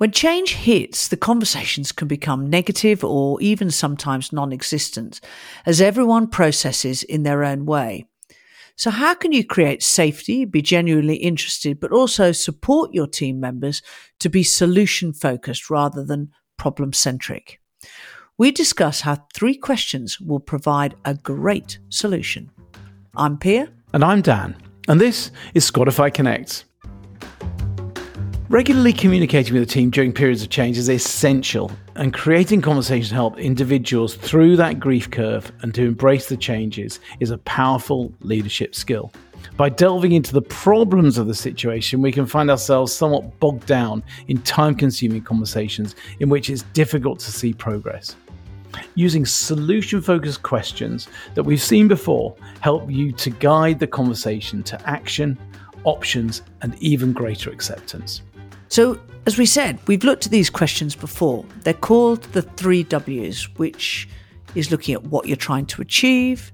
When change hits, the conversations can become negative or even sometimes non existent as everyone processes in their own way. So, how can you create safety, be genuinely interested, but also support your team members to be solution focused rather than problem centric? We discuss how three questions will provide a great solution. I'm Pia. And I'm Dan. And this is Spotify Connect. Regularly communicating with the team during periods of change is essential, and creating conversations to help individuals through that grief curve and to embrace the changes is a powerful leadership skill. By delving into the problems of the situation, we can find ourselves somewhat bogged down in time consuming conversations in which it's difficult to see progress. Using solution focused questions that we've seen before help you to guide the conversation to action, options, and even greater acceptance. So, as we said, we've looked at these questions before. They're called the three W's, which is looking at what you're trying to achieve,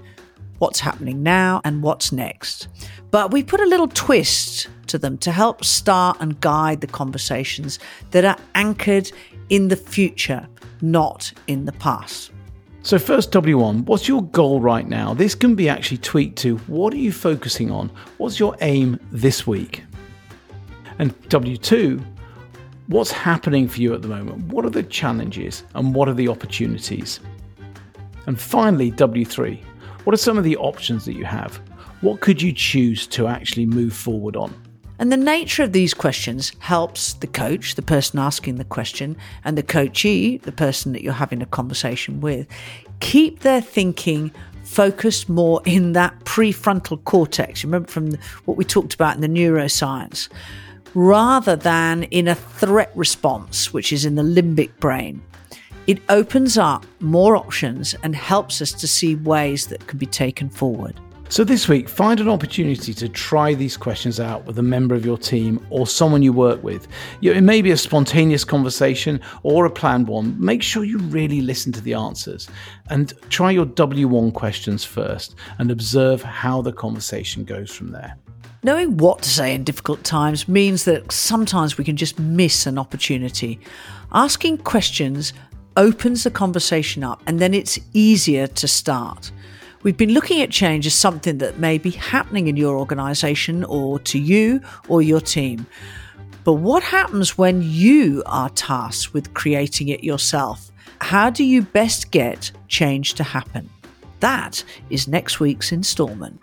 what's happening now, and what's next. But we put a little twist to them to help start and guide the conversations that are anchored in the future, not in the past. So, first, W1, what's your goal right now? This can be actually tweaked to what are you focusing on? What's your aim this week? And W2, what's happening for you at the moment? What are the challenges and what are the opportunities? And finally, W3, what are some of the options that you have? What could you choose to actually move forward on? And the nature of these questions helps the coach, the person asking the question, and the coachee, the person that you're having a conversation with, keep their thinking focused more in that prefrontal cortex. Remember from what we talked about in the neuroscience rather than in a threat response, which is in the limbic brain. It opens up more options and helps us to see ways that can be taken forward. So, this week, find an opportunity to try these questions out with a member of your team or someone you work with. It may be a spontaneous conversation or a planned one. Make sure you really listen to the answers and try your W1 questions first and observe how the conversation goes from there. Knowing what to say in difficult times means that sometimes we can just miss an opportunity. Asking questions opens the conversation up and then it's easier to start. We've been looking at change as something that may be happening in your organisation or to you or your team. But what happens when you are tasked with creating it yourself? How do you best get change to happen? That is next week's instalment.